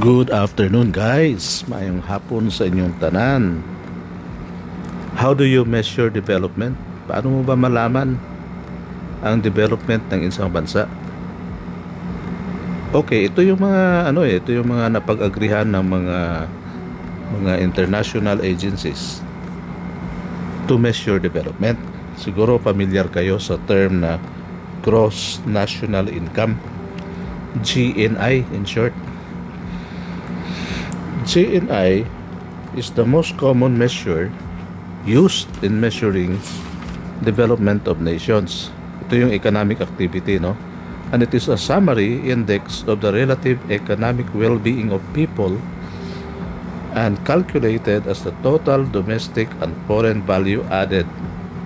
Good afternoon guys, mayong hapon sa inyong tanan. How do you measure development? Paano mo ba malaman ang development ng isang bansa? Okay, ito yung mga ano eh, ito yung mga napag-agrihan ng mga mga international agencies to measure development. Siguro familiar kayo sa term na gross national income, GNI in short. GNI is the most common measure used in measuring development of nations. Ito yung economic activity, no? And it is a summary index of the relative economic well-being of people and calculated as the total domestic and foreign value added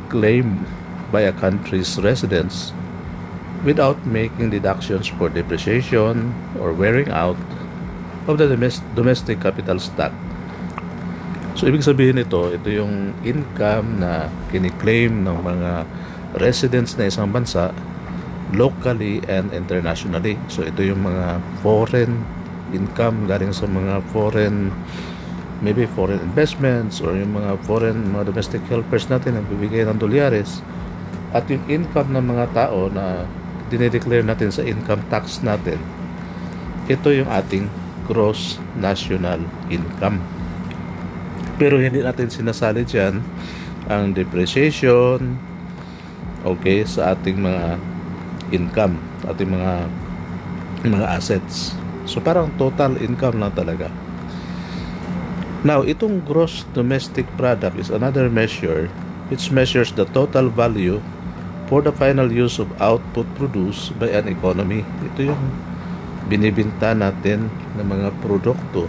claimed by a country's residents without making deductions for depreciation or wearing out of the domestic capital stock. So, ibig sabihin ito, ito yung income na kiniklaim ng mga residents na isang bansa locally and internationally. So, ito yung mga foreign income galing sa mga foreign maybe foreign investments or yung mga foreign mga domestic helpers natin na bibigay ng dolyares at yung income ng mga tao na dinedeclare natin sa income tax natin ito yung ating gross national income. Pero hindi natin sinasali dyan ang depreciation okay sa ating mga income, ating mga mga assets. So parang total income lang talaga. Now, itong gross domestic product is another measure which measures the total value for the final use of output produced by an economy. Ito yung binibinta natin ng mga produkto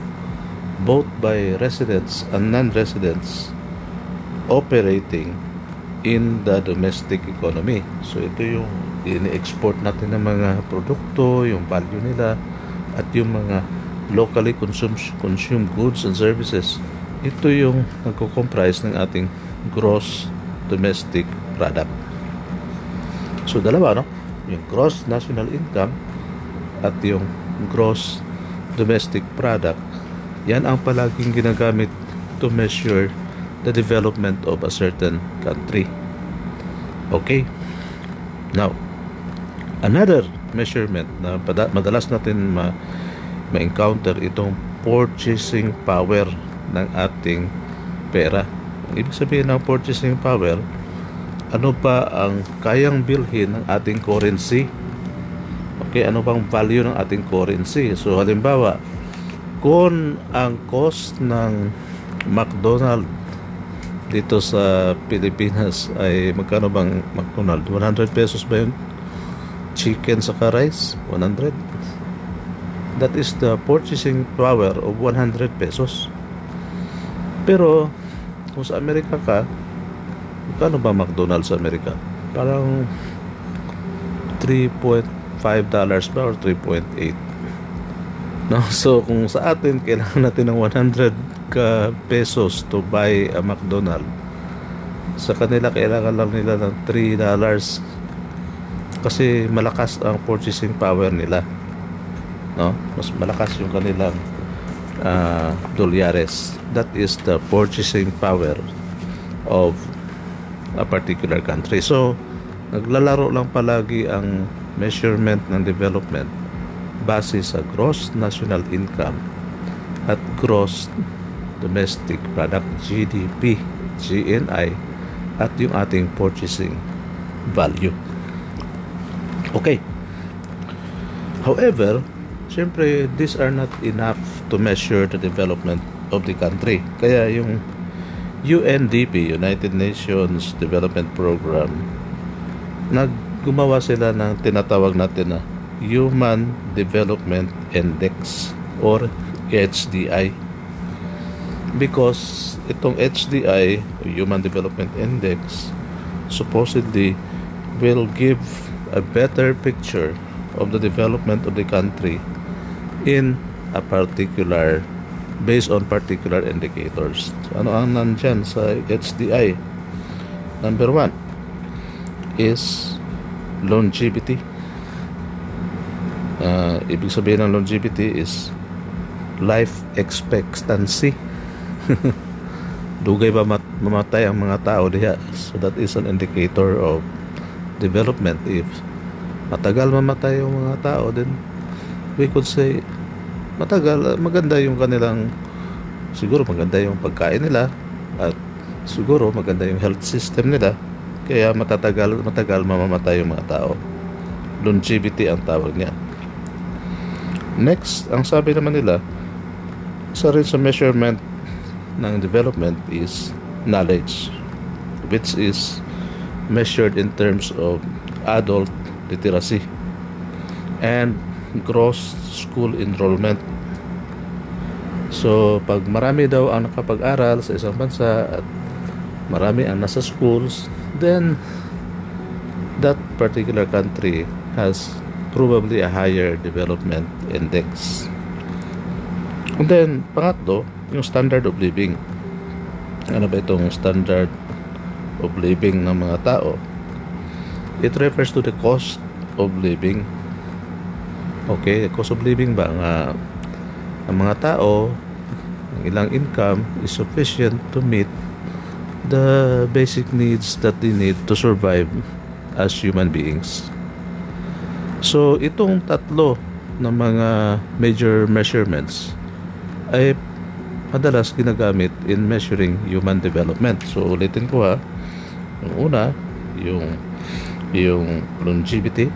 both by residents and non-residents operating in the domestic economy. So ito yung ini-export natin ng mga produkto, yung value nila at yung mga locally consumed consumed goods and services. Ito yung nagko-comprise ng ating gross domestic product. So dalawa no? Yung gross national income at yung gross domestic product, yan ang palaging ginagamit to measure the development of a certain country. Okay? Now, another measurement na madalas natin ma ma-encounter itong purchasing power ng ating pera. Ibig sabihin ng purchasing power, ano pa ang kayang bilhin ng ating currency Okay, ano bang value ng ating currency? So, halimbawa, kung ang cost ng McDonald dito sa Pilipinas ay magkano bang McDonald? 100 pesos ba yun? Chicken sa rice? 100? That is the purchasing power of 100 pesos. Pero, kung sa Amerika ka, magkano ba McDonald's sa Amerika? Parang 3. $5 ba or 3.8 no so kung sa atin kailangan natin ng 100 ka pesos to buy a McDonald sa kanila kailangan lang nila ng 3 dollars. Kasi malakas ang purchasing power nila no? Mas malakas yung kanilang uh, dolyares. That is the purchasing power of a particular country. So naglalaro lang palagi ang measurement ng development base sa gross national income at gross domestic product GDP, GNI at yung ating purchasing value. Okay. However, syempre these are not enough to measure the development of the country. Kaya yung UNDP, United Nations Development Program, nag gumawa sila ng tinatawag natin na Human Development Index or HDI because itong HDI Human Development Index supposedly will give a better picture of the development of the country in a particular based on particular indicators. So, ano ang nandyan sa HDI? Number one is longevity. Uh, ibig sabihin ng longevity is life expectancy. Dugay ba mat- mamatay ang mga tao diha? So that is an indicator of development. If matagal mamatay yung mga tao, then we could say matagal, maganda yung kanilang siguro maganda yung pagkain nila at siguro maganda yung health system nila kaya matatagal matagal mamamatay yung mga tao. Longevity ang tawag niya. Next ang sabi naman nila isa rin sa measurement ng development is knowledge which is measured in terms of adult literacy and gross school enrollment. So, pag marami daw ang nakapag-aral sa isang bansa at marami ang nasa schools, then that particular country has probably a higher development index. And then, pangatlo, yung standard of living. Ano ba itong standard of living ng mga tao? It refers to the cost of living. Okay, cost of living ba? Nga, ang mga tao ang ilang income is sufficient to meet the basic needs that they need to survive as human beings. So, itong tatlo ng mga major measurements ay madalas ginagamit in measuring human development. So, ulitin ko ha. Yung una, yung yung longevity,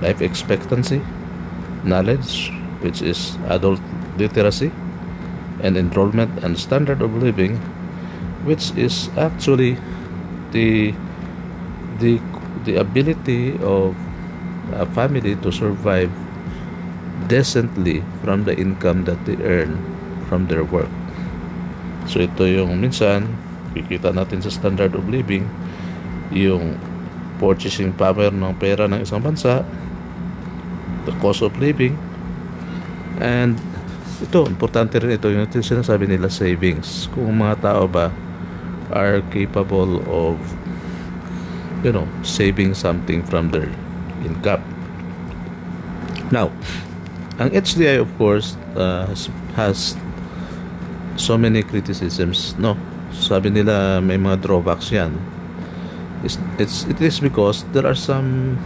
life expectancy, knowledge, which is adult literacy, and enrollment and standard of living which is actually the the the ability of a family to survive decently from the income that they earn from their work. So ito yung minsan kikita natin sa standard of living yung purchasing power ng pera ng isang bansa the cost of living and ito, importante rin ito yung sinasabi nila savings. Kung mga tao ba are capable of you know, saving something from their income. Now, ang HDI of course uh, has so many criticisms, no? Sabi nila may mga drawbacks yan. It's, it's, it is because there are some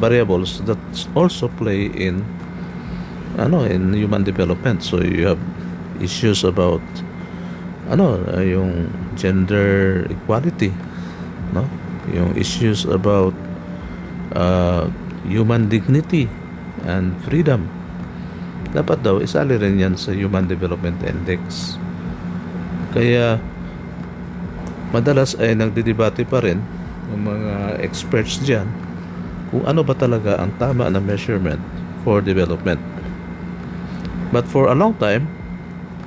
variables that also play in ano in human development so you have issues about ano yung gender equality no? Yung issues about uh, human dignity and freedom. Dapat daw isali rin yan sa human development index. Kaya madalas ay nagdidebate pa rin ng mga experts diyan kung ano ba talaga ang tama na measurement for development. But for a long time,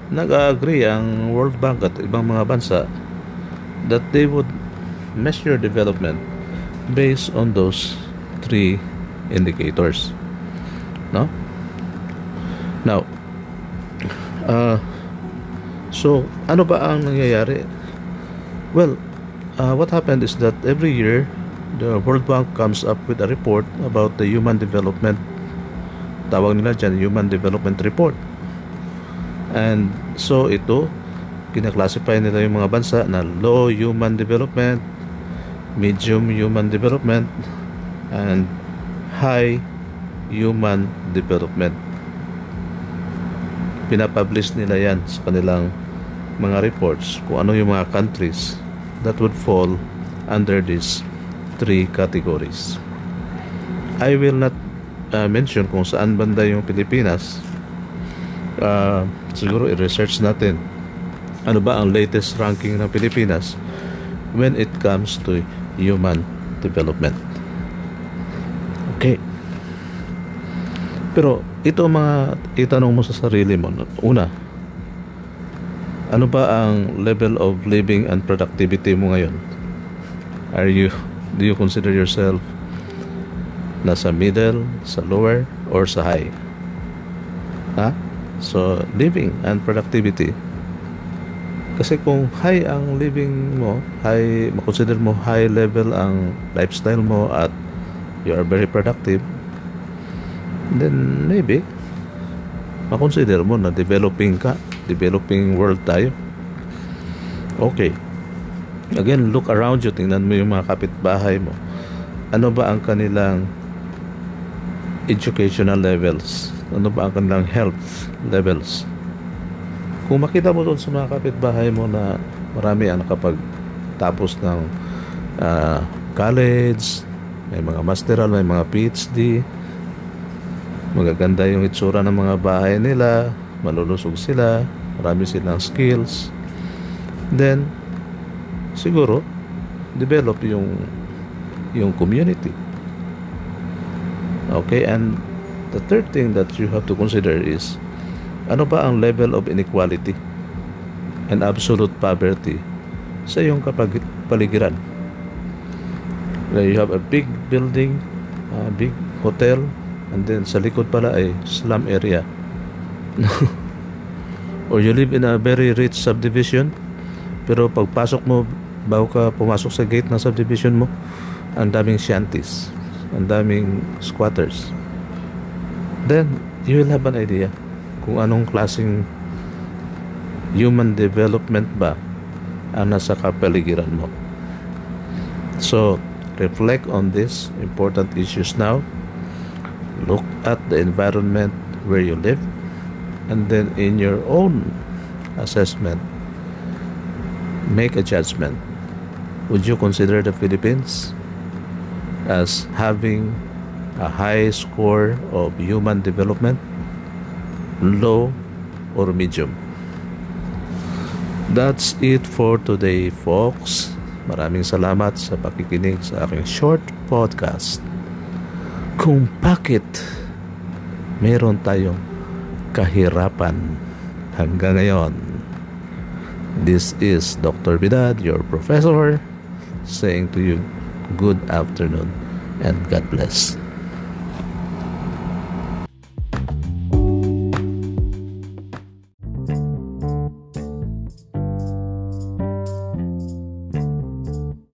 nag-agree ang World Bank at ibang mga bansa that they would measure development based on those three indicators. No? Now, uh, so ano ba ang nangyayari? Well, uh, what happened is that every year the World Bank comes up with a report about the human development tawag nila dyan Human Development Report and so ito kinaklasify nila yung mga bansa na low human development medium human development and high human development. Pinapublish nila yan sa kanilang mga reports kung ano yung mga countries that would fall under these three categories. I will not uh, mention kung saan banda yung Pilipinas uh, siguro i-research natin ano ba ang latest ranking ng Pilipinas when it comes to human development okay pero ito mga itanong mo sa sarili mo una ano ba ang level of living and productivity mo ngayon are you do you consider yourself nasa middle, sa lower, or sa high. Ha? So, living and productivity. Kasi kung high ang living mo, high, makonsider mo high level ang lifestyle mo at you are very productive, then maybe makonsider mo na developing ka, developing world tayo. Okay. Again, look around you, tingnan mo yung mga kapitbahay mo. Ano ba ang kanilang educational levels? Ano ba ang kanilang health levels? Kung makita mo doon sa mga kapitbahay mo na marami ang nakapagtapos ng uh, college, may mga masteral, may mga PhD, magaganda yung itsura ng mga bahay nila, malulusog sila, marami silang skills, then siguro develop yung yung community. Okay, and the third thing that you have to consider is ano ba ang level of inequality and absolute poverty sa iyong kapag paligiran. You have a big building, a big hotel, and then sa likod pala ay slum area. Or you live in a very rich subdivision, pero pagpasok mo, bago ka pumasok sa gate ng subdivision mo, ang daming shanties, ang daming squatters. Then, you will have an idea kung anong klaseng human development ba ang nasa kapaligiran mo. So, reflect on these important issues now. Look at the environment where you live and then in your own assessment, make a judgment. Would you consider the Philippines as having a high score of human development? low, or medium. That's it for today, folks. Maraming salamat sa pakikinig sa aking short podcast. Kung bakit meron tayong kahirapan hanggang ngayon. This is Dr. Bidad, your professor, saying to you, good afternoon and God bless.